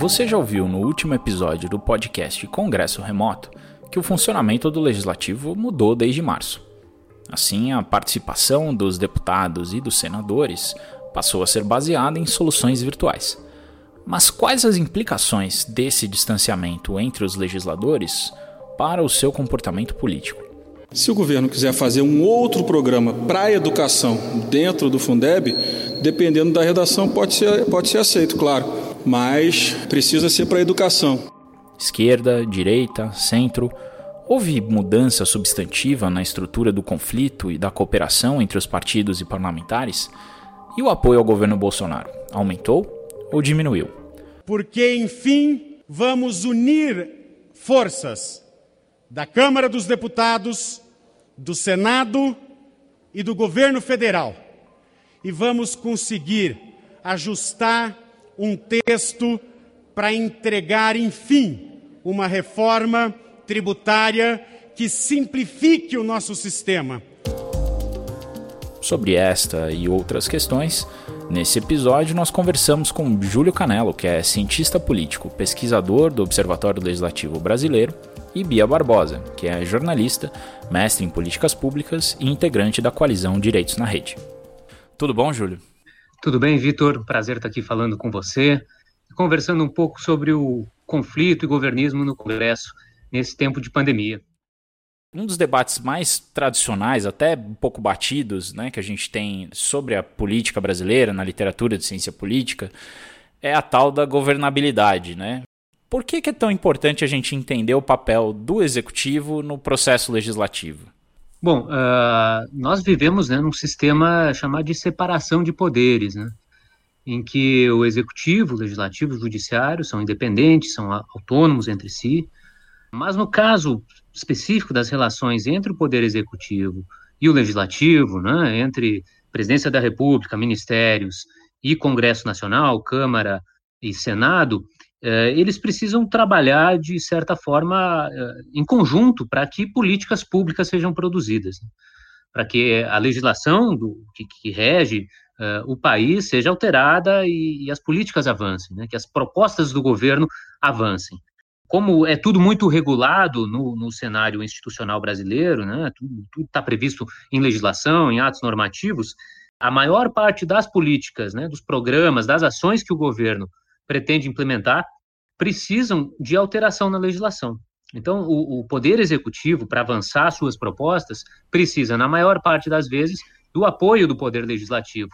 Você já ouviu no último episódio do podcast Congresso Remoto que o funcionamento do legislativo mudou desde março. Assim, a participação dos deputados e dos senadores passou a ser baseada em soluções virtuais. Mas quais as implicações desse distanciamento entre os legisladores para o seu comportamento político? Se o governo quiser fazer um outro programa para a educação dentro do Fundeb, dependendo da redação, pode ser, pode ser aceito, claro mas precisa ser para a educação. Esquerda, direita, centro. Houve mudança substantiva na estrutura do conflito e da cooperação entre os partidos e parlamentares? E o apoio ao governo Bolsonaro aumentou ou diminuiu? Porque, enfim, vamos unir forças da Câmara dos Deputados, do Senado e do governo federal e vamos conseguir ajustar um texto para entregar, enfim, uma reforma tributária que simplifique o nosso sistema. Sobre esta e outras questões, nesse episódio nós conversamos com Júlio Canelo, que é cientista político, pesquisador do Observatório Legislativo Brasileiro, e Bia Barbosa, que é jornalista, mestre em políticas públicas e integrante da coalizão Direitos na Rede. Tudo bom, Júlio? Tudo bem, Vitor? Prazer estar aqui falando com você, conversando um pouco sobre o conflito e governismo no Congresso nesse tempo de pandemia. Um dos debates mais tradicionais, até um pouco batidos, né, que a gente tem sobre a política brasileira na literatura de ciência política, é a tal da governabilidade, né? Por que, que é tão importante a gente entender o papel do executivo no processo legislativo? Bom, uh, nós vivemos né, num sistema chamado de separação de poderes, né, em que o executivo, o legislativo e o judiciário são independentes, são autônomos entre si, mas no caso específico das relações entre o poder executivo e o legislativo, né, entre presidência da República, ministérios e Congresso Nacional, Câmara e Senado, eles precisam trabalhar de certa forma é, em conjunto para que políticas públicas sejam produzidas, né? para que a legislação do, que, que rege uh, o país seja alterada e, e as políticas avancem, né? que as propostas do governo avancem. Como é tudo muito regulado no, no cenário institucional brasileiro, né? tudo está previsto em legislação, em atos normativos, a maior parte das políticas, né, dos programas, das ações que o governo pretende implementar precisam de alteração na legislação. Então, o, o Poder Executivo, para avançar suas propostas, precisa, na maior parte das vezes, do apoio do Poder Legislativo,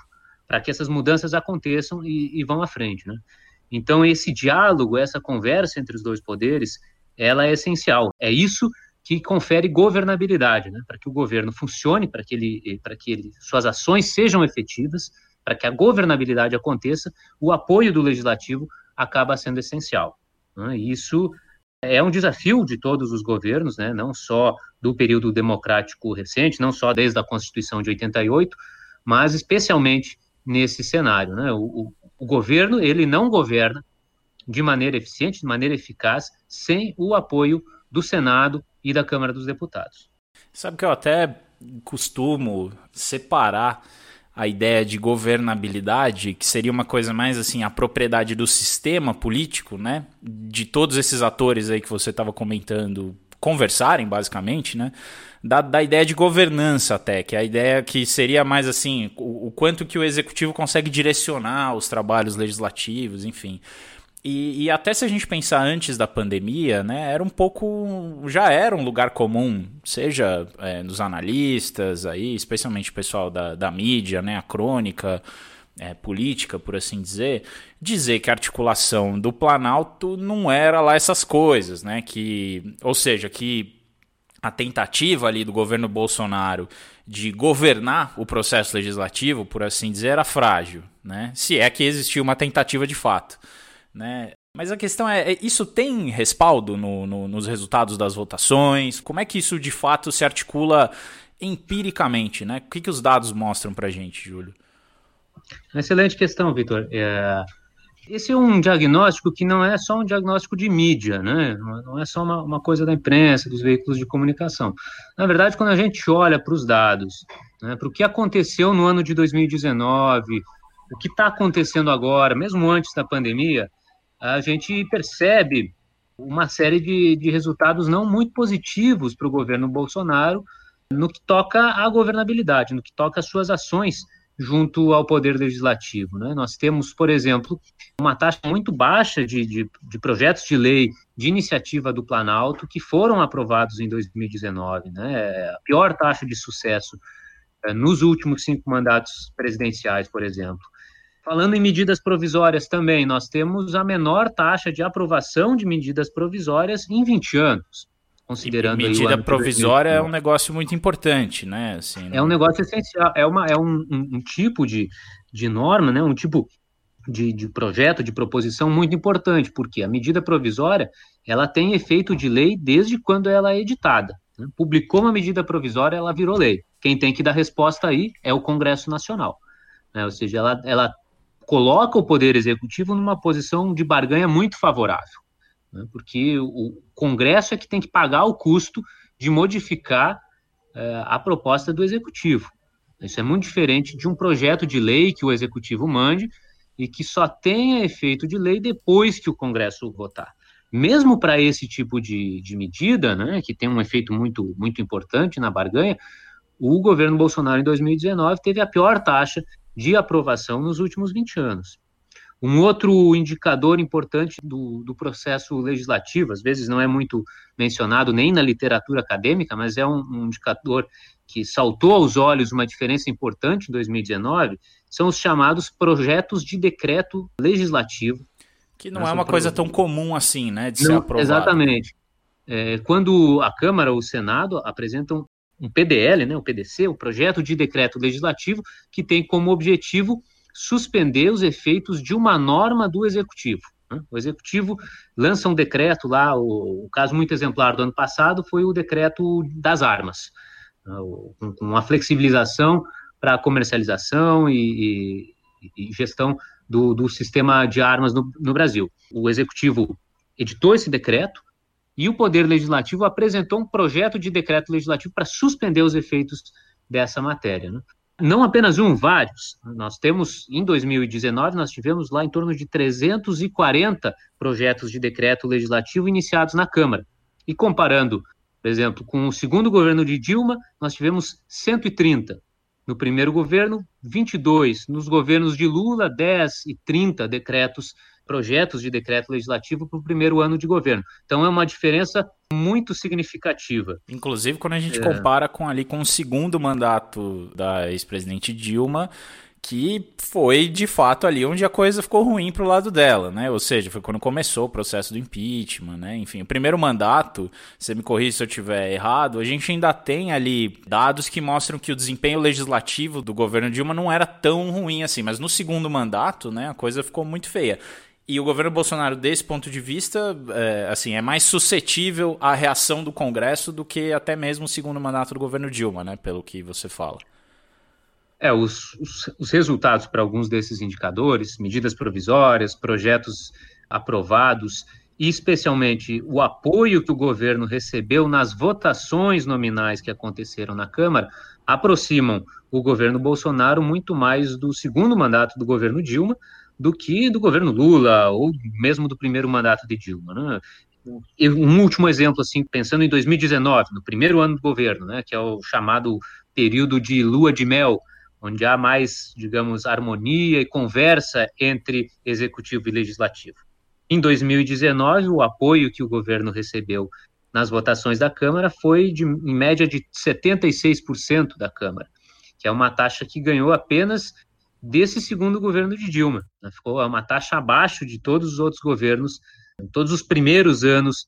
para que essas mudanças aconteçam e, e vão à frente. Né? Então, esse diálogo, essa conversa entre os dois poderes, ela é essencial. É isso que confere governabilidade, né? para que o governo funcione, para que, ele, para que ele, suas ações sejam efetivas, para que a governabilidade aconteça, o apoio do legislativo acaba sendo essencial. Né? Isso é um desafio de todos os governos, né? não só do período democrático recente, não só desde a Constituição de 88, mas especialmente nesse cenário. Né? O, o, o governo ele não governa de maneira eficiente, de maneira eficaz, sem o apoio do Senado e da Câmara dos Deputados. Sabe que eu até costumo separar a ideia de governabilidade, que seria uma coisa mais assim, a propriedade do sistema político, né? De todos esses atores aí que você estava comentando conversarem, basicamente, né? Da, da ideia de governança até, que é a ideia que seria mais assim, o, o quanto que o executivo consegue direcionar os trabalhos legislativos, enfim. E, e, até se a gente pensar antes da pandemia, né, era um pouco. já era um lugar comum, seja é, nos analistas, aí, especialmente o pessoal da, da mídia, né, a crônica é, política, por assim dizer, dizer que a articulação do Planalto não era lá essas coisas, né? Que, ou seja, que a tentativa ali do governo Bolsonaro de governar o processo legislativo, por assim dizer, era frágil, né? Se é que existiu uma tentativa de fato. Né? Mas a questão é, é, isso tem respaldo no, no, nos resultados das votações? Como é que isso de fato se articula empiricamente? Né? O que, que os dados mostram para gente, Júlio? Excelente questão, Vitor. É, esse é um diagnóstico que não é só um diagnóstico de mídia, né? não é só uma, uma coisa da imprensa, dos veículos de comunicação. Na verdade, quando a gente olha para os dados, né, para o que aconteceu no ano de 2019, o que está acontecendo agora, mesmo antes da pandemia, a gente percebe uma série de, de resultados não muito positivos para o governo Bolsonaro no que toca à governabilidade, no que toca às suas ações junto ao poder legislativo. Né? Nós temos, por exemplo, uma taxa muito baixa de, de, de, projetos de lei de iniciativa do Planalto que foram aprovados em 2019. Né? É a pior taxa de sucesso é, nos últimos cinco mandatos presidenciais, por exemplo. Falando em medidas provisórias também, nós temos a menor taxa de aprovação de medidas provisórias em 20 anos considerando e medida provisória é um negócio muito importante, né? Assim, é um negócio essencial, é, uma, é um, um, um tipo de, de norma, né? Um tipo de, de, projeto, de proposição muito importante, porque a medida provisória ela tem efeito de lei desde quando ela é editada. Né? Publicou uma medida provisória, ela virou lei. Quem tem que dar resposta aí é o Congresso Nacional. Né? Ou seja, ela, ela coloca o Poder Executivo numa posição de barganha muito favorável né? porque o Congresso é que tem que pagar o custo de modificar é, a proposta do Executivo. Isso é muito diferente de um projeto de lei que o Executivo mande e que só tenha efeito de lei depois que o Congresso votar. Mesmo para esse tipo de, de medida, né, que tem um efeito muito, muito importante na barganha, o governo Bolsonaro, em 2019, teve a pior taxa de aprovação nos últimos 20 anos. Um outro indicador importante do, do, processo legislativo, às vezes não é muito mencionado nem na literatura acadêmica, mas é um, um indicador que saltou aos olhos uma diferença importante em 2019, são os chamados projetos de decreto legislativo. Que não é uma coisa tão comum assim, né, de não, ser aprovado. Exatamente. É, quando a Câmara ou o Senado apresentam um PDL, né, o PDC, o projeto de decreto legislativo, que tem como objetivo suspender os efeitos de uma norma do executivo. Né? O executivo lança um decreto lá, o, o, caso muito exemplar do ano passado foi o decreto das armas, né? com, com uma flexibilização para comercialização e, e, e gestão do, do, sistema de armas no, no Brasil. O executivo editou esse decreto, e o Poder Legislativo apresentou um projeto de decreto legislativo para suspender os efeitos dessa matéria. Né? Não apenas um, vários. Nós temos, em 2019, nós tivemos lá em torno de 340 projetos de decreto legislativo iniciados na Câmara. E comparando, por exemplo, com o segundo governo de Dilma, nós tivemos 130. No primeiro governo, 22. Nos governos de Lula, 10 e 30 decretos projetos de decreto legislativo para o primeiro ano de governo. Então é uma diferença muito significativa. Inclusive quando a gente é. compara com ali com o segundo mandato da ex-presidente Dilma, que foi de fato ali onde a coisa ficou ruim para o lado dela, né? Ou seja, foi quando começou o processo do impeachment, né? Enfim, o primeiro mandato, você me corrija se eu estiver errado, a gente ainda tem ali dados que mostram que o desempenho legislativo do governo Dilma não era tão ruim assim, mas no segundo mandato, né, a coisa ficou muito feia. E o governo Bolsonaro, desse ponto de vista, é, assim, é mais suscetível à reação do Congresso do que até mesmo o segundo mandato do governo Dilma, né? Pelo que você fala. É, os, os, os resultados para alguns desses indicadores, medidas provisórias, projetos aprovados, e especialmente o apoio que o governo recebeu nas votações nominais que aconteceram na Câmara, aproximam o governo Bolsonaro muito mais do segundo mandato do governo Dilma, do que do governo Lula ou mesmo do primeiro mandato de Dilma. Né? Um último exemplo, assim, pensando em 2019, no primeiro ano do governo, né, que é o chamado período de lua de mel, onde há mais, digamos, harmonia e conversa entre executivo e legislativo. Em 2019, o apoio que o governo recebeu nas votações da Câmara foi de, em média de 76% da Câmara, que é uma taxa que ganhou apenas desse segundo governo de Dilma. Né? Ficou uma taxa abaixo de todos os outros governos, todos os primeiros anos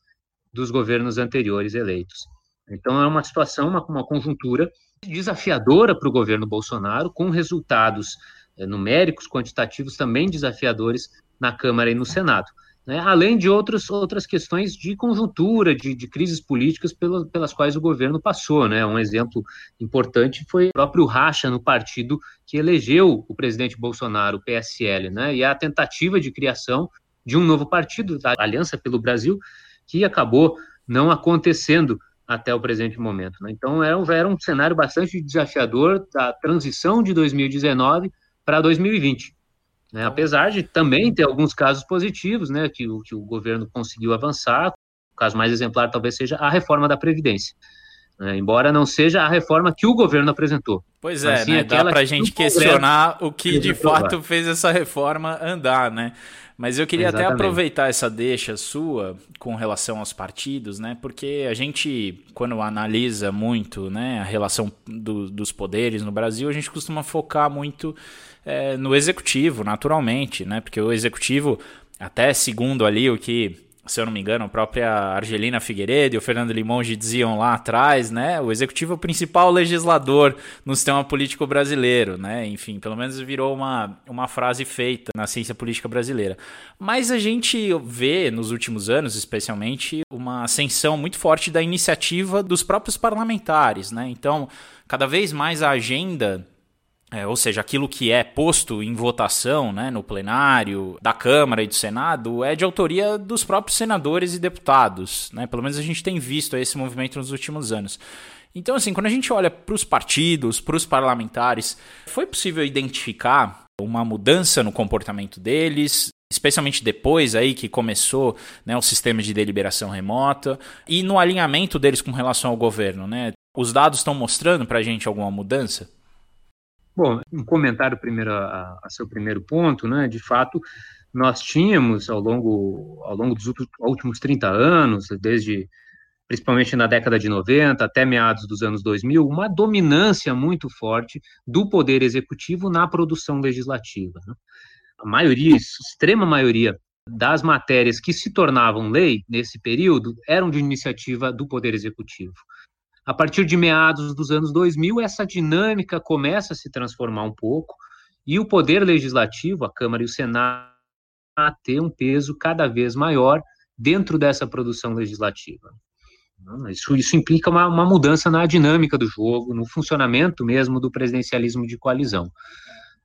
dos governos anteriores eleitos. Então é uma situação, uma, uma conjuntura desafiadora para o governo Bolsonaro, com resultados é, numéricos, quantitativos também desafiadores na Câmara e no Senado né, além de outras, outras questões de conjuntura, de, de crises políticas pelas, pelas quais o governo passou. Né? Um exemplo importante foi o próprio racha no partido que elegeu o presidente Bolsonaro, o PSL, né? e a tentativa de criação de um novo partido, da Aliança pelo Brasil, que acabou não acontecendo até o presente momento. Né? Então, era um, era um cenário bastante desafiador da transição de 2019 para 2020. Né? Então... Apesar de também ter alguns casos positivos, né, que, que o governo conseguiu avançar, o caso mais exemplar talvez seja a reforma da Previdência. Né, embora não seja a reforma que o governo apresentou. Pois é, né, dá para a gente questionar o que de fato fez essa reforma andar, né? Mas eu queria Exatamente. até aproveitar essa deixa sua com relação aos partidos, né? Porque a gente, quando analisa muito né, a relação do, dos poderes no Brasil, a gente costuma focar muito é, no executivo, naturalmente, né? Porque o executivo, até segundo ali o que se eu não me engano, a própria Argelina Figueiredo e o Fernando Limonge diziam lá atrás, né? O executivo é o principal legislador no sistema político brasileiro, né? Enfim, pelo menos virou uma, uma frase feita na ciência política brasileira. Mas a gente vê nos últimos anos, especialmente, uma ascensão muito forte da iniciativa dos próprios parlamentares, né? Então, cada vez mais a agenda é, ou seja, aquilo que é posto em votação né, no plenário da Câmara e do Senado é de autoria dos próprios senadores e deputados. Né? Pelo menos a gente tem visto esse movimento nos últimos anos. Então, assim, quando a gente olha para os partidos, para os parlamentares, foi possível identificar uma mudança no comportamento deles, especialmente depois aí que começou né, o sistema de deliberação remota e no alinhamento deles com relação ao governo. Né? Os dados estão mostrando para a gente alguma mudança? Bom, um comentário primeiro a, a, seu primeiro ponto, né? De fato, nós tínhamos ao longo, ao longo dos últimos 30 anos, desde principalmente na década de 90 até meados dos anos 2000, uma dominância muito forte do poder executivo na produção legislativa. Né? A maioria, extrema maioria das matérias que se tornavam lei nesse período eram de iniciativa do poder executivo. A partir de meados dos anos 2000, essa dinâmica começa a se transformar um pouco e o poder legislativo, a Câmara e o Senado, a ter um peso cada vez maior dentro dessa produção legislativa. Isso, isso implica uma, uma, mudança na dinâmica do jogo, no funcionamento mesmo do presidencialismo de coalizão.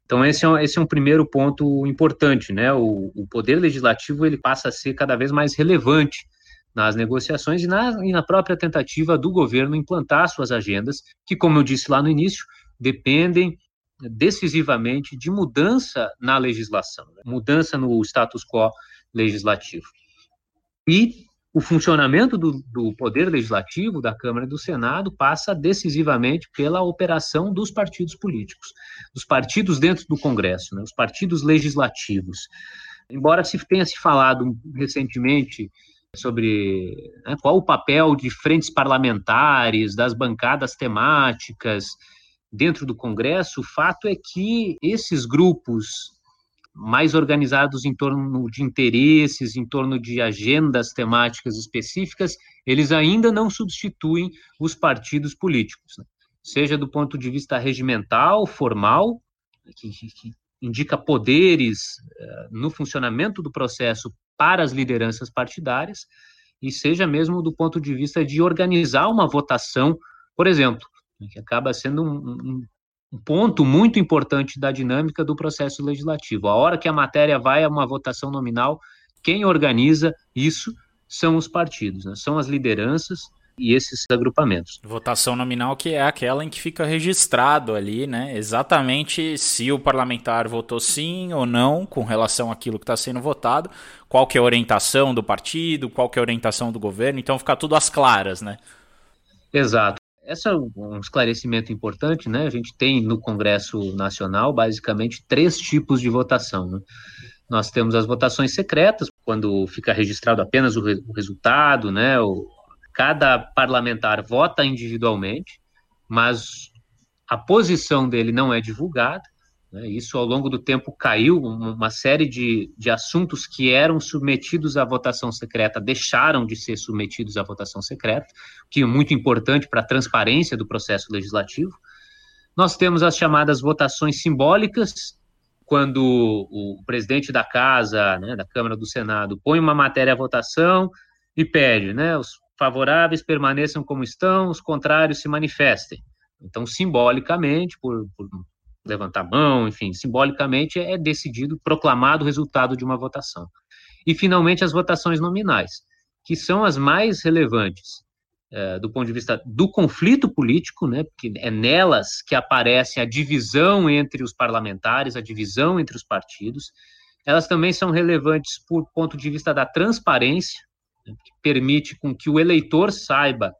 Então esse é, um, esse é um primeiro ponto importante, né? O, o, poder legislativo ele passa a ser cada vez mais relevante nas negociações e na, e na própria tentativa do governo implantar suas agendas, que, como eu disse lá no início, dependem decisivamente de mudança na legislação, né? mudança no status quo legislativo. E o funcionamento do, do, Poder Legislativo, da Câmara e do Senado, passa decisivamente pela operação dos partidos políticos, dos partidos dentro do Congresso, né, os partidos legislativos. Embora se tenha se falado recentemente sobre né, qual o papel de frentes parlamentares, das bancadas temáticas dentro do Congresso, o fato é que esses grupos mais organizados em torno de interesses, em torno de agendas temáticas específicas, eles ainda não substituem os partidos políticos, né? seja do ponto de vista regimental, formal, que, que indica poderes uh, no funcionamento do processo para as lideranças partidárias, e seja mesmo do ponto de vista de organizar uma votação, por exemplo, né, que acaba sendo um, um, um ponto muito importante da dinâmica do processo legislativo. A hora que a matéria vai a uma votação nominal, quem organiza isso são os partidos, né? são as lideranças e esses agrupamentos. Votação nominal que é aquela em que fica registrado ali, né? Exatamente se o parlamentar votou sim ou não com relação àquilo que está sendo votado, qual que é a orientação do partido, qual que é a orientação do governo, então fica tudo às claras, né? Exato. Esse é um esclarecimento importante, né? A gente tem no Congresso Nacional basicamente três tipos de votação. Né? Nós temos as votações secretas, quando fica registrado apenas o, re o resultado, né? O, cada parlamentar vota individualmente, mas a posição dele não é divulgada. Né? Isso, ao longo do tempo, caiu. Uma série de, de assuntos que eram submetidos à votação secreta deixaram de ser submetidos à votação secreta, que é muito importante para a transparência do processo legislativo. Nós temos as chamadas votações simbólicas, quando o presidente da casa, né, da Câmara do Senado, põe uma matéria à votação e pede, né, os favoráveis permaneçam como estão, os contrários se manifestem. Então, simbolicamente, por, por levantar a mão, enfim, simbolicamente é decidido, proclamado o resultado de uma votação. E, finalmente, as votações nominais, que são as mais relevantes. é, do ponto de vista do conflito político, né, porque é nelas que aparece a divisão entre os parlamentares, a divisão entre os partidos. Elas também são relevantes por ponto de vista da transparência, que permite com que o eleitor saiba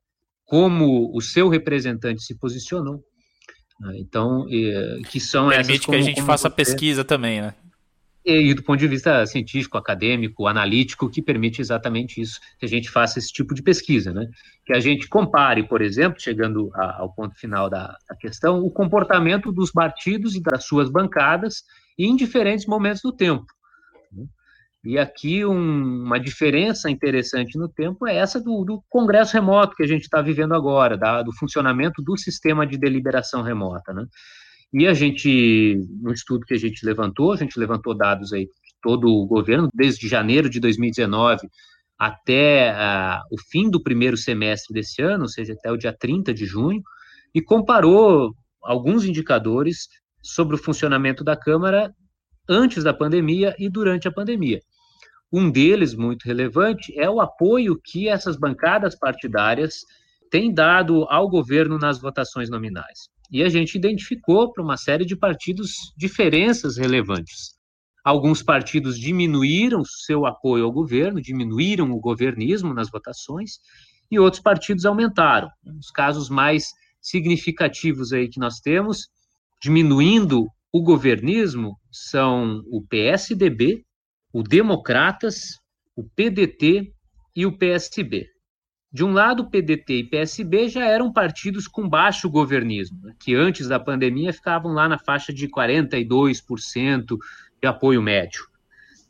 como o seu representante se posicionou. Né, então, que são permite essas como, que a gente faça você... pesquisa também, né? e do ponto de vista científico, acadêmico, analítico, que permite exatamente isso, que a gente faça esse tipo de pesquisa, né? Que a gente compare, por exemplo, chegando a, ao ponto final da, da, questão, o comportamento dos partidos e das suas bancadas em diferentes momentos do tempo. E aqui um, uma diferença interessante no tempo é essa do, do congresso remoto que a gente está vivendo agora, da, do funcionamento do sistema de deliberação remota, né? E a gente, no estudo que a gente levantou, a gente levantou dados aí de todo o governo, desde janeiro de 2019 até uh, o fim do primeiro semestre desse ano, ou seja, até o dia 30 de junho, e comparou alguns indicadores sobre o funcionamento da Câmara antes da pandemia e durante a pandemia. Um deles, muito relevante, é o apoio que essas bancadas partidárias têm dado ao governo nas votações nominais. E a gente identificou para uma série de partidos diferenças relevantes. Alguns partidos diminuíram seu apoio ao governo, diminuíram o governismo nas votações, e outros partidos aumentaram. Os casos mais significativos aí que nós temos, diminuindo o governismo, são o PSDB, o Democratas, o PDT e o PSB. De um lado, PDT e PSB já eram partidos com baixo governismo, né, que antes da pandemia ficavam lá na faixa de 42% de apoio médio.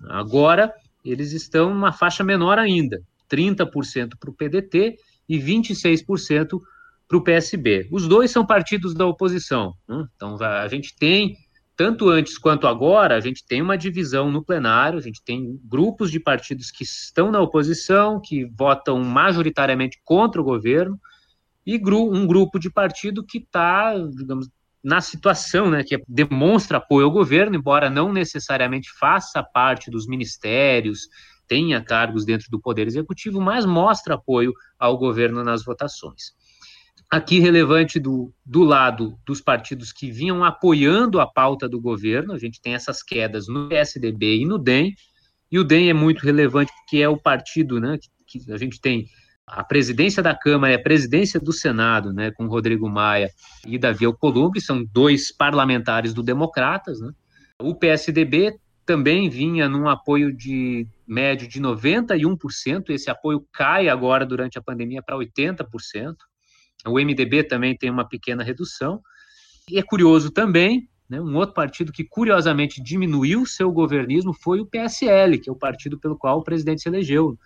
Agora, eles estão numa faixa menor ainda, 30% para o PDT e 26% para o PSB. Os dois são partidos da oposição. Né? Então, a gente tem tanto antes quanto agora, a gente tem uma divisão no plenário, a gente tem grupos de partidos que estão na oposição, que votam majoritariamente contra o governo, e um grupo de partido que está, digamos, na situação, né, que demonstra apoio ao governo, embora não necessariamente faça parte dos ministérios, tenha cargos dentro do Poder Executivo, mas mostra apoio ao governo nas votações. Aqui, relevante do, do lado dos partidos que vinham apoiando a pauta do governo, a gente tem essas quedas no PSDB e no DEM, e o DEM é muito relevante porque é o partido né, que, que a gente tem a presidência da Câmara e a presidência do Senado, né, com Rodrigo Maia e Davi Alcolumbre, são dois parlamentares do Democratas. Né? O PSDB também vinha num apoio de médio de 91%, esse apoio cai agora durante a pandemia para 80%. O MDB também tem uma pequena redução. E é curioso também, né, um outro partido que curiosamente diminuiu seu governismo foi o PSL, que é o partido pelo qual o presidente se elegeu.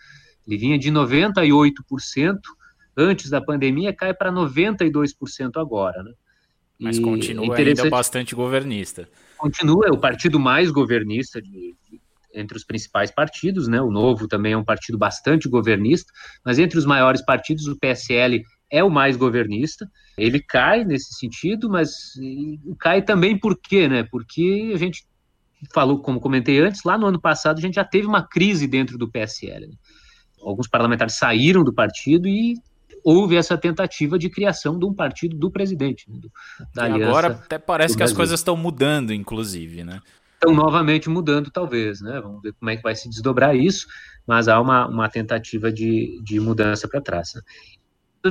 Ele vinha de 98% antes da pandemia, cai para 92% agora. Né? Mas continua é ainda bastante governista. Continua, é o partido mais governista de, de, entre os principais partidos, né? O Novo também é um partido bastante governista, mas entre os maiores partidos, o PSL é o mais governista. Ele cai nesse sentido, mas cai também por quê, né? Porque a gente falou, como comentei antes, lá no ano passado a gente já teve uma crise dentro do PSL. Né? Alguns parlamentares saíram do partido e houve essa tentativa de criação de um partido do presidente. Né? Da e agora até parece que as coisas estão mudando, inclusive, né? Estão novamente mudando, talvez, né? Vamos ver como é que vai se desdobrar isso, mas há uma, uma tentativa de, de mudança para trás. Né?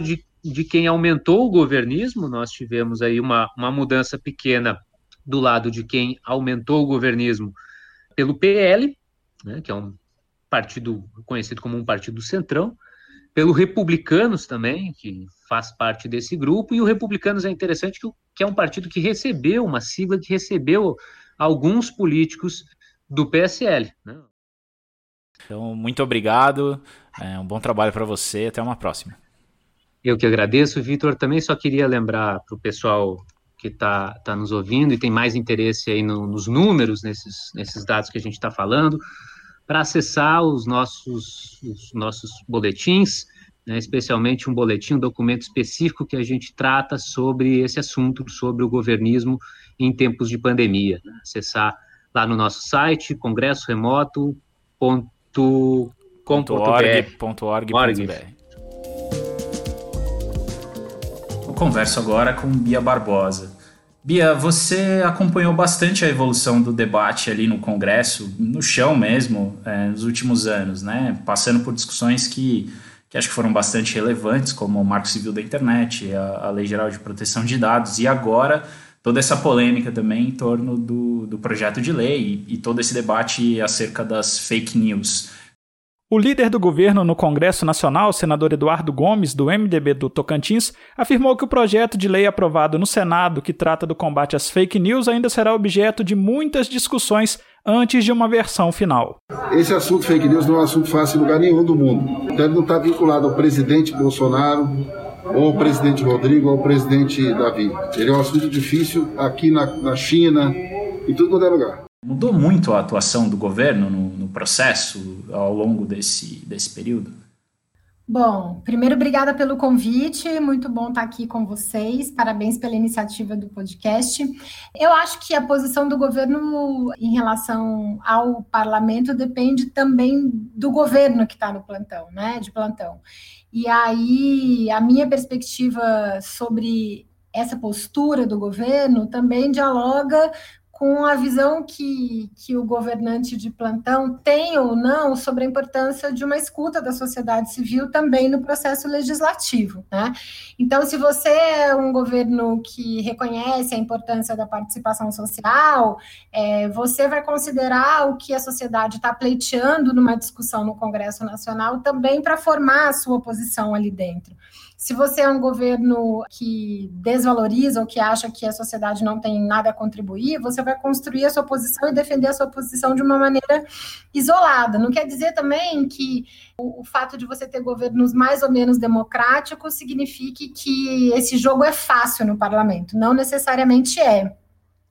de, de quem aumentou o governismo, nós tivemos aí uma, uma mudança pequena do lado de quem aumentou o governismo pelo PL, né, que é um partido conhecido como um partido centrão, pelo Republicanos também, que faz parte desse grupo, e o Republicanos é interessante que, que é um partido que recebeu, uma sigla que recebeu alguns políticos do PSL. Né? Então, muito obrigado, é um bom trabalho para você, até uma próxima. Eu que agradeço, Vitor. Também só queria lembrar para o pessoal que está tá nos ouvindo e tem mais interesse aí no, nos números, nesses, nesses dados que a gente está falando, para acessar os nossos, os nossos boletins, né, especialmente um boletim, um documento específico que a gente trata sobre esse assunto, sobre o governismo em tempos de pandemia. Né, acessar lá no nosso site, congressoremoto.com.br. .org.br converso agora com Bia Barbosa. Bia, você acompanhou bastante a evolução do debate ali no Congresso, no chão mesmo, é, nos últimos anos, né? Passando por discussões que, que acho que foram bastante relevantes, como o Marco Civil da Internet, a, a Lei Geral de Proteção de Dados, e agora toda essa polêmica também em torno do, do projeto de lei e, e todo esse debate acerca das fake news. O líder do governo no Congresso Nacional, senador Eduardo Gomes, do MDB do Tocantins, afirmou que o projeto de lei aprovado no Senado, que trata do combate às fake news, ainda será objeto de muitas discussões antes de uma versão final. Esse assunto fake news não é um assunto fácil em lugar nenhum do mundo. Então ele não está vinculado ao presidente Bolsonaro, ou ao presidente Rodrigo, ou ao presidente Davi. Ele é um assunto difícil aqui na, na China, em todo quanto é lugar. Mudou muito a atuação do governo no, no processo ao longo desse, desse período? Bom, primeiro, obrigada pelo convite, muito bom estar aqui com vocês, parabéns pela iniciativa do podcast. Eu acho que a posição do governo em relação ao parlamento depende também do governo que está no plantão, né, de plantão. E aí, a minha perspectiva sobre essa postura do governo também dialoga com a visão que, que o governante de plantão tem ou não sobre a importância de uma escuta da sociedade civil também no processo legislativo. Né? Então, se você é um governo que reconhece a importância da participação social, é, você vai considerar o que a sociedade está pleiteando numa discussão no Congresso Nacional também para formar a sua posição ali dentro. Se você é um governo que desvaloriza ou que acha que a sociedade não tem nada a contribuir, você vai construir a sua posição e defender a sua posição de uma maneira isolada. Não quer dizer também que o, o fato de você ter governos mais ou menos democráticos signifique que esse jogo é fácil no parlamento. Não necessariamente é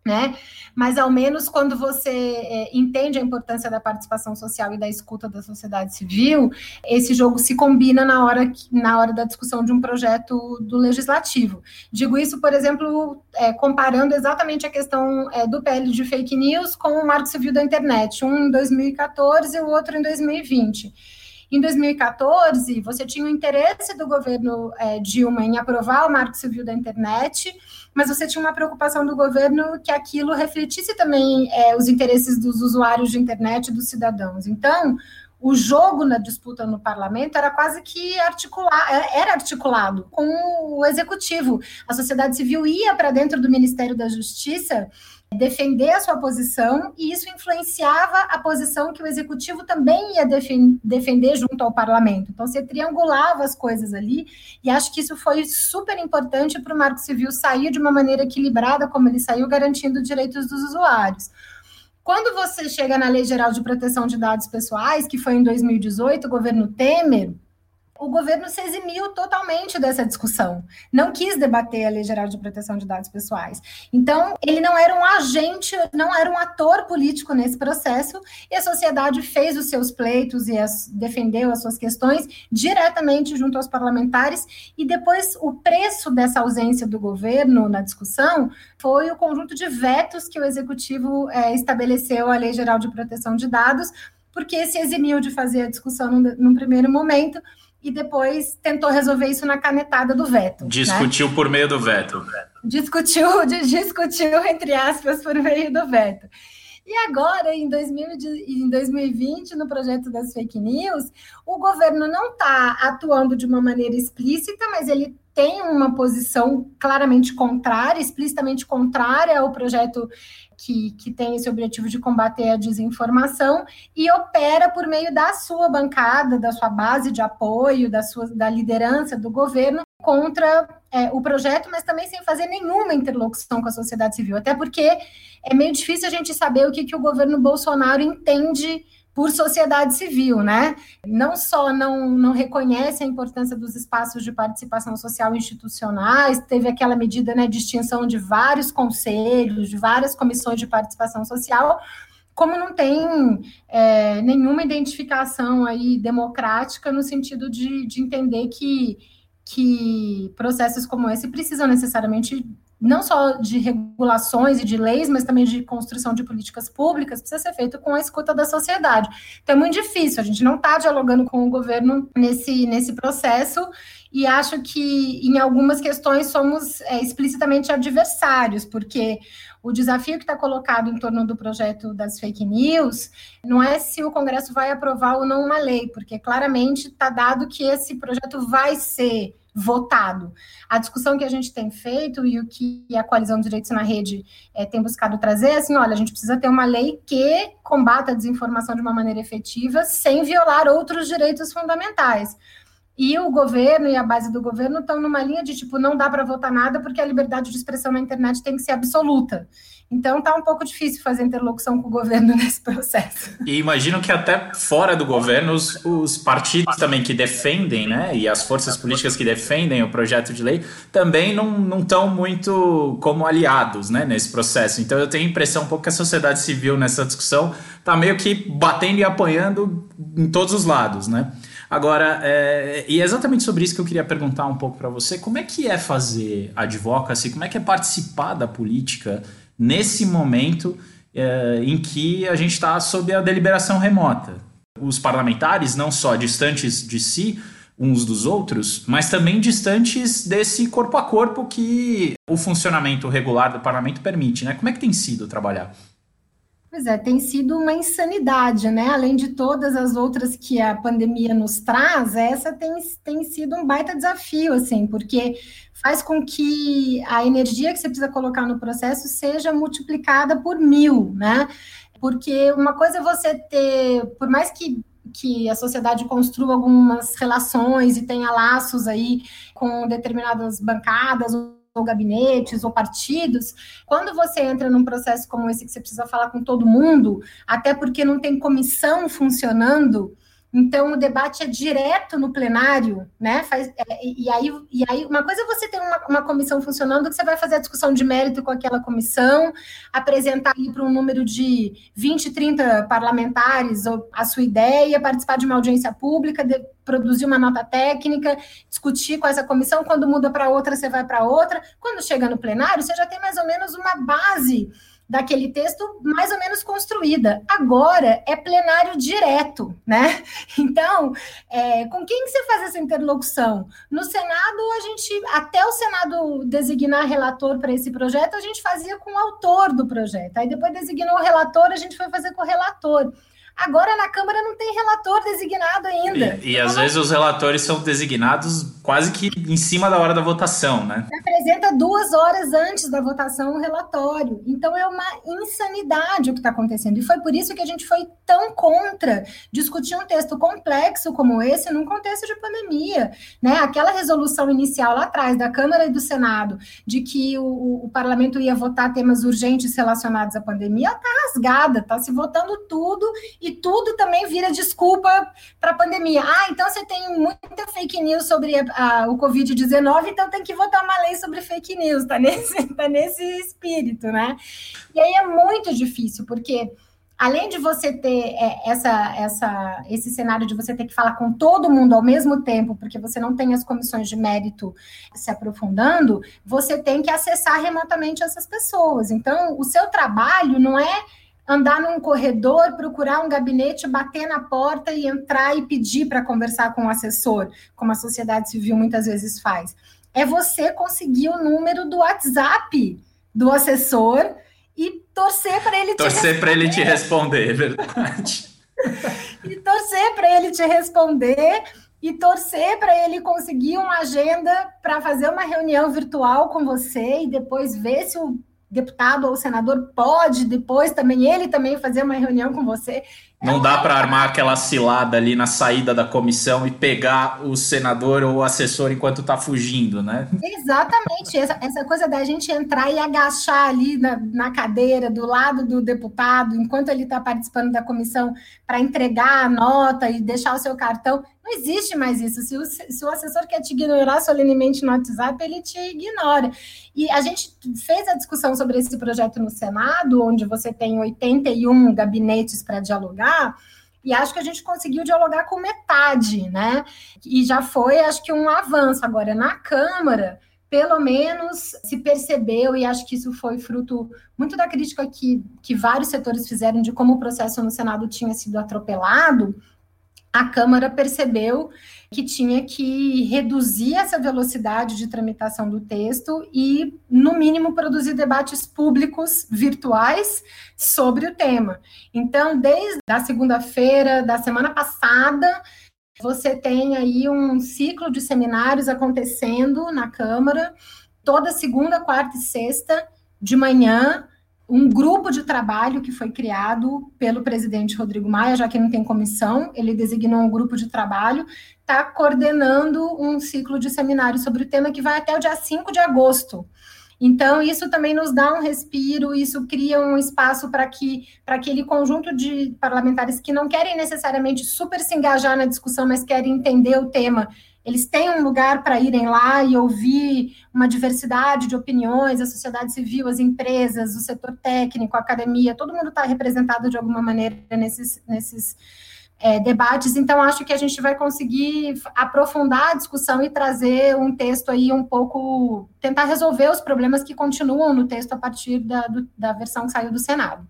né? Mas ao menos quando você é, entende a importância da participação social e da escuta da sociedade civil, esse jogo se combina na hora, na hora da discussão de um projeto do legislativo. Digo isso, por exemplo, é, comparando exatamente a questão é, do PL de fake news com o Marco Civil da Internet, um em 2014 e o outro em 2020. Em 2014, você tinha o interesse do governo é, Dilma em aprovar o Marco Civil da Internet, mas você tinha uma preocupação do governo que aquilo refletisse também é, os interesses dos usuários de internet e dos cidadãos. Então, o jogo na disputa no parlamento era quase que é, era articulado com o executivo. A sociedade civil ia para dentro do Ministério da Justiça defender a sua posição e isso influenciava a posição que o executivo também ia defender junto ao parlamento. Então, você triangulava as coisas ali e acho que isso foi super importante para o Marco Civil sair de uma maneira equilibrada, como ele saiu, garantindo os direitos dos usuários. Quando você chega na Lei Geral de Proteção de Dados Pessoais, que foi em 2018, o governo Temer, o governo se eximiu totalmente dessa discussão, não quis debater a Lei Geral de Proteção de Dados Pessoais. Então, ele não era um agente, não era um ator político nesse processo, e a sociedade fez os seus pleitos e as, defendeu as suas questões diretamente junto aos parlamentares, e depois o preço dessa ausência do governo na discussão foi o conjunto de vetos que o executivo é, estabeleceu à Lei Geral de Proteção de Dados, porque se eximiu de fazer a discussão num, num primeiro momento e depois tentou resolver isso na canetada do veto. Né? Discutiu né? por meio do veto. Discutiu, discutiu, entre aspas, por meio do veto. E agora, em, 2000, em 2020, no projeto das fake news, o governo não está atuando de uma maneira explícita, mas ele tem uma posição claramente contrária, explicitamente contrária ao projeto que, que tem esse objetivo de combater a desinformação e opera por meio da sua bancada, da sua base de apoio, da sua da liderança do governo contra é, o projeto, mas também sem fazer nenhuma interlocução com a sociedade civil, até porque é meio difícil a gente saber o que, que o governo Bolsonaro entende por sociedade civil, né? Não só não, não reconhece a importância dos espaços de participação social institucionais, teve aquela medida né, de extinção de vários conselhos, de várias comissões de participação social, como não tem é, nenhuma identificação aí democrática no sentido de, de entender que, que processos como esse precisam necessariamente não só de regulações e de leis, mas também de construção de políticas públicas, precisa ser feito com a escuta da sociedade. Então é muito difícil, a gente não está dialogando com o governo nesse, nesse processo, e acho que em algumas questões somos é, explicitamente adversários, porque o desafio que está colocado em torno do projeto das fake news não é se o Congresso vai aprovar ou não uma lei, porque claramente está dado que esse projeto vai ser votado. A discussão que a gente tem feito e o que a Coalizão de Direitos na Rede é, tem buscado trazer é assim: olha, a gente precisa ter uma lei que combata a desinformação de uma maneira efetiva, sem violar outros direitos fundamentais. E o governo e a base do governo estão numa linha de tipo, não dá para votar nada porque a liberdade de expressão na internet tem que ser absoluta. Então tá um pouco difícil fazer interlocução com o governo nesse processo. E imagino que até fora do governo, os, os, partidos também que defendem, né, e as forças políticas que defendem o projeto de lei, também não estão muito como aliados, né, nesse processo. Então eu tenho a impressão um pouco que a sociedade civil nessa discussão tá meio que batendo e apanhando em todos os lados, né. Agora, é, e é exatamente sobre isso que eu queria perguntar um pouco para você. Como é que é fazer advocacy? Como é que é participar da política nesse momento é, em que a gente está sob a deliberação remota? Os parlamentares, não só distantes de si, uns dos outros, mas também distantes desse corpo a corpo que o funcionamento regular do parlamento permite, né? Como é que tem sido trabalhar? Pois é, tem sido uma insanidade, né? Além de todas as outras que a pandemia nos traz, essa tem, tem sido um baita desafio, assim, porque faz com que a energia que você precisa colocar no processo seja multiplicada por mil, né? Porque uma coisa é você ter, por mais que que a sociedade construa algumas relações e tenha laços aí com determinadas bancadas ou gabinetes ou partidos, quando você entra num processo como esse que você precisa falar com todo mundo, até porque não tem comissão funcionando, então, o debate é direto no plenário, né? Faz, é, e, aí, e aí, uma coisa é você ter uma, uma, comissão funcionando, que você vai fazer a discussão de mérito com aquela comissão, apresentar ali para um número de 20, 30 parlamentares a sua ideia, participar de uma audiência pública, de, produzir uma nota técnica, discutir com essa comissão. Quando muda para outra, você vai para outra. Quando chega no plenário, você já tem mais ou menos uma base daquele texto mais ou menos construída. Agora é plenário direto, né? Então, é, com quem que você faz essa interlocução? No Senado, a gente, até o Senado designar relator para esse projeto, a gente fazia com o autor do projeto. Aí depois designou o relator, a gente foi fazer com o relator. Agora na Câmara não tem relator designado ainda. E, e às vezes os relatores são designados quase que em cima da hora da votação, né? Você apresenta duas horas antes da votação o relatório. Então é uma insanidade o que está acontecendo. E foi por isso que a gente foi tão contra discutir um texto complexo como esse num contexto de pandemia. Né? Aquela resolução inicial lá atrás da Câmara e do Senado de que o, o parlamento ia votar temas urgentes relacionados à pandemia está rasgada, está se votando tudo e tudo também vira desculpa para a pandemia. Ah, então você tem muita fake news sobre a, a, o Covid-19, então tem que votar uma lei sobre fake news, tá nesse, tá nesse espírito, né? E aí é muito difícil, porque além de você ter é, essa, essa, esse cenário de você ter que falar com todo mundo ao mesmo tempo, porque você não tem as comissões de mérito se aprofundando, você tem que acessar remotamente essas pessoas. Então, o seu trabalho não é andar num corredor, procurar um gabinete, bater na porta e entrar e pedir para conversar com o assessor, como a sociedade civil muitas vezes faz. É você conseguir o número do WhatsApp do assessor e torcer para ele torcer para ele te responder, é verdade. e torcer para ele te responder e torcer para ele conseguir uma agenda para fazer uma reunião virtual com você e depois ver se o deputado ou senador pode depois também ele também fazer uma reunião com você. Não dá para armar aquela cilada ali na saída da comissão e pegar o senador ou o assessor enquanto está fugindo, né? Exatamente. Essa, essa coisa da gente entrar e agachar ali na, na cadeira do lado do deputado enquanto ele está participando da comissão para entregar a nota e deixar o seu cartão. Não existe mais isso. Se o, se o assessor quer te ignorar solenemente no WhatsApp, ele te ignora. E a gente fez a discussão sobre esse projeto no Senado, onde você tem 81 gabinetes para dialogar, e acho que a gente conseguiu dialogar com metade, né? E já foi, acho que, um avanço. Agora, na Câmara, pelo menos se percebeu, e acho que isso foi fruto muito da crítica que, que vários setores fizeram de como o processo no Senado tinha sido atropelado, a Câmara percebeu que tinha que reduzir essa velocidade de tramitação do texto e, no mínimo, produzir debates públicos virtuais sobre o tema. Então, desde a segunda-feira da semana passada, você tem aí um ciclo de seminários acontecendo na Câmara, toda segunda, quarta e sexta de manhã, um grupo de trabalho que foi criado pelo presidente Rodrigo Maia, já que não tem comissão, ele designou um grupo de trabalho, está coordenando um ciclo de seminários sobre o tema que vai até o dia 5 de agosto. Então, isso também nos dá um respiro, isso cria um espaço para que para aquele conjunto de parlamentares que não querem necessariamente super se engajar na discussão, mas querem entender o tema, eles têm um lugar para irem lá e ouvir uma diversidade de opiniões, a sociedade civil, as empresas, o setor técnico, a academia, todo mundo está representado de alguma maneira nesses, nesses é, debates, então acho que a gente vai conseguir aprofundar a discussão e trazer um texto aí um pouco, tentar resolver os problemas que continuam no texto a partir da, do, da versão que saiu do Senado.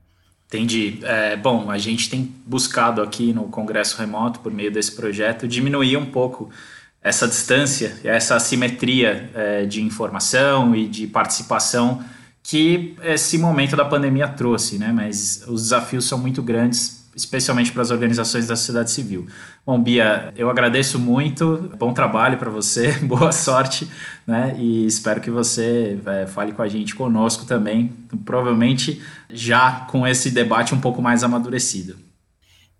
Entendi. É, bom, a gente tem buscado aqui no Congresso Remoto, por meio desse projeto, diminuir um pouco essa distância, essa assimetria é, de informação e de participação que esse momento da pandemia trouxe, né? Mas os desafios são muito grandes especialmente para as organizações da sociedade civil. Bom, Bia, eu agradeço muito, bom trabalho para você, boa sorte, né? E espero que você é, fale com a gente conosco também, provavelmente já com esse debate um pouco mais amadurecido.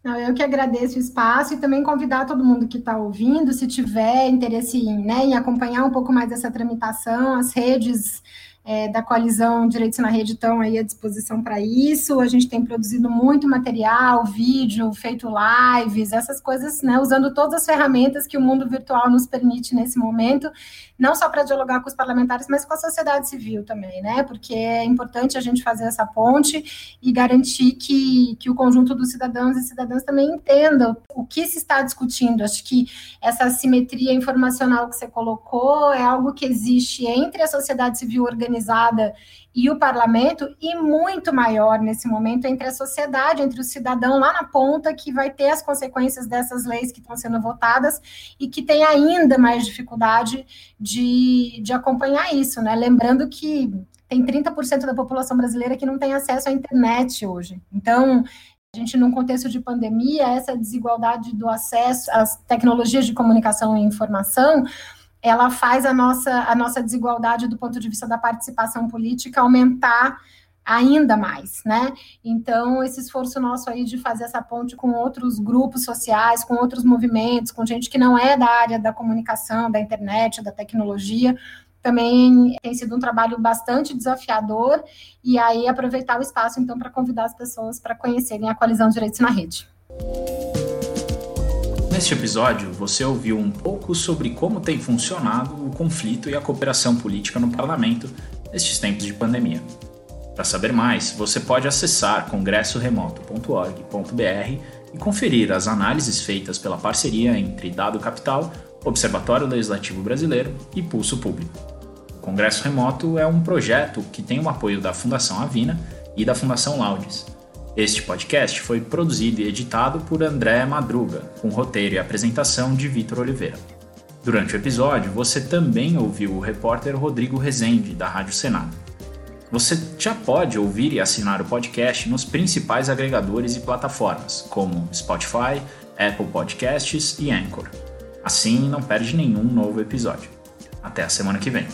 Não, eu que agradeço o espaço e também convidar todo mundo que está ouvindo, se tiver interesse em, né, em acompanhar um pouco mais essa tramitação, as redes é, da coalizão Direitos na Rede estão aí à disposição para isso. A gente tem produzido muito material, vídeo, feito lives, essas coisas, né, usando todas as ferramentas que o mundo virtual nos permite nesse momento, não só para dialogar com os parlamentares, mas com a sociedade civil também, né? Porque é importante a gente fazer essa ponte e garantir que, que o conjunto dos cidadãos e cidadãs também entendam o que se está discutindo. Acho que essa simetria informacional que você colocou é algo que existe entre a sociedade civil organizada organizada e o parlamento, e muito maior nesse momento entre a sociedade, entre o cidadão lá na ponta, que vai ter as consequências dessas leis que estão sendo votadas e que tem ainda mais dificuldade de, de acompanhar isso, né? Lembrando que tem 30% da população brasileira que não tem acesso à internet hoje. Então, a gente, num contexto de pandemia, essa desigualdade do acesso às tecnologias de comunicação e informação ela faz a nossa, a nossa desigualdade do ponto de vista da participação política aumentar ainda mais, né? Então, esse esforço nosso aí de fazer essa ponte com outros grupos sociais, com outros movimentos, com gente que não é da área da comunicação, da internet, da tecnologia, também tem sido um trabalho bastante desafiador, e aí aproveitar o espaço, então, para convidar as pessoas para conhecerem a Coalizão Direitos na Rede. Neste episódio, você ouviu um pouco sobre como tem funcionado o conflito e a cooperação política no parlamento nestes tempos de pandemia. Para saber mais, você pode acessar congressoremoto.org.br e conferir as análises feitas pela parceria entre Dado Capital, Observatório Legislativo Brasileiro e Pulso Público. O Congresso Remoto é um projeto que tem o apoio da Fundação Avina e da Fundação Laudes este podcast foi produzido e editado por André Madruga, com roteiro e apresentação de Vitor Oliveira. Durante o episódio, você também ouviu o repórter Rodrigo Rezende, da Rádio Senado. Você já pode ouvir e assinar o podcast nos principais agregadores e plataformas, como Spotify, Apple Podcasts e Anchor. Assim, não perde nenhum novo episódio. Até a semana que vem.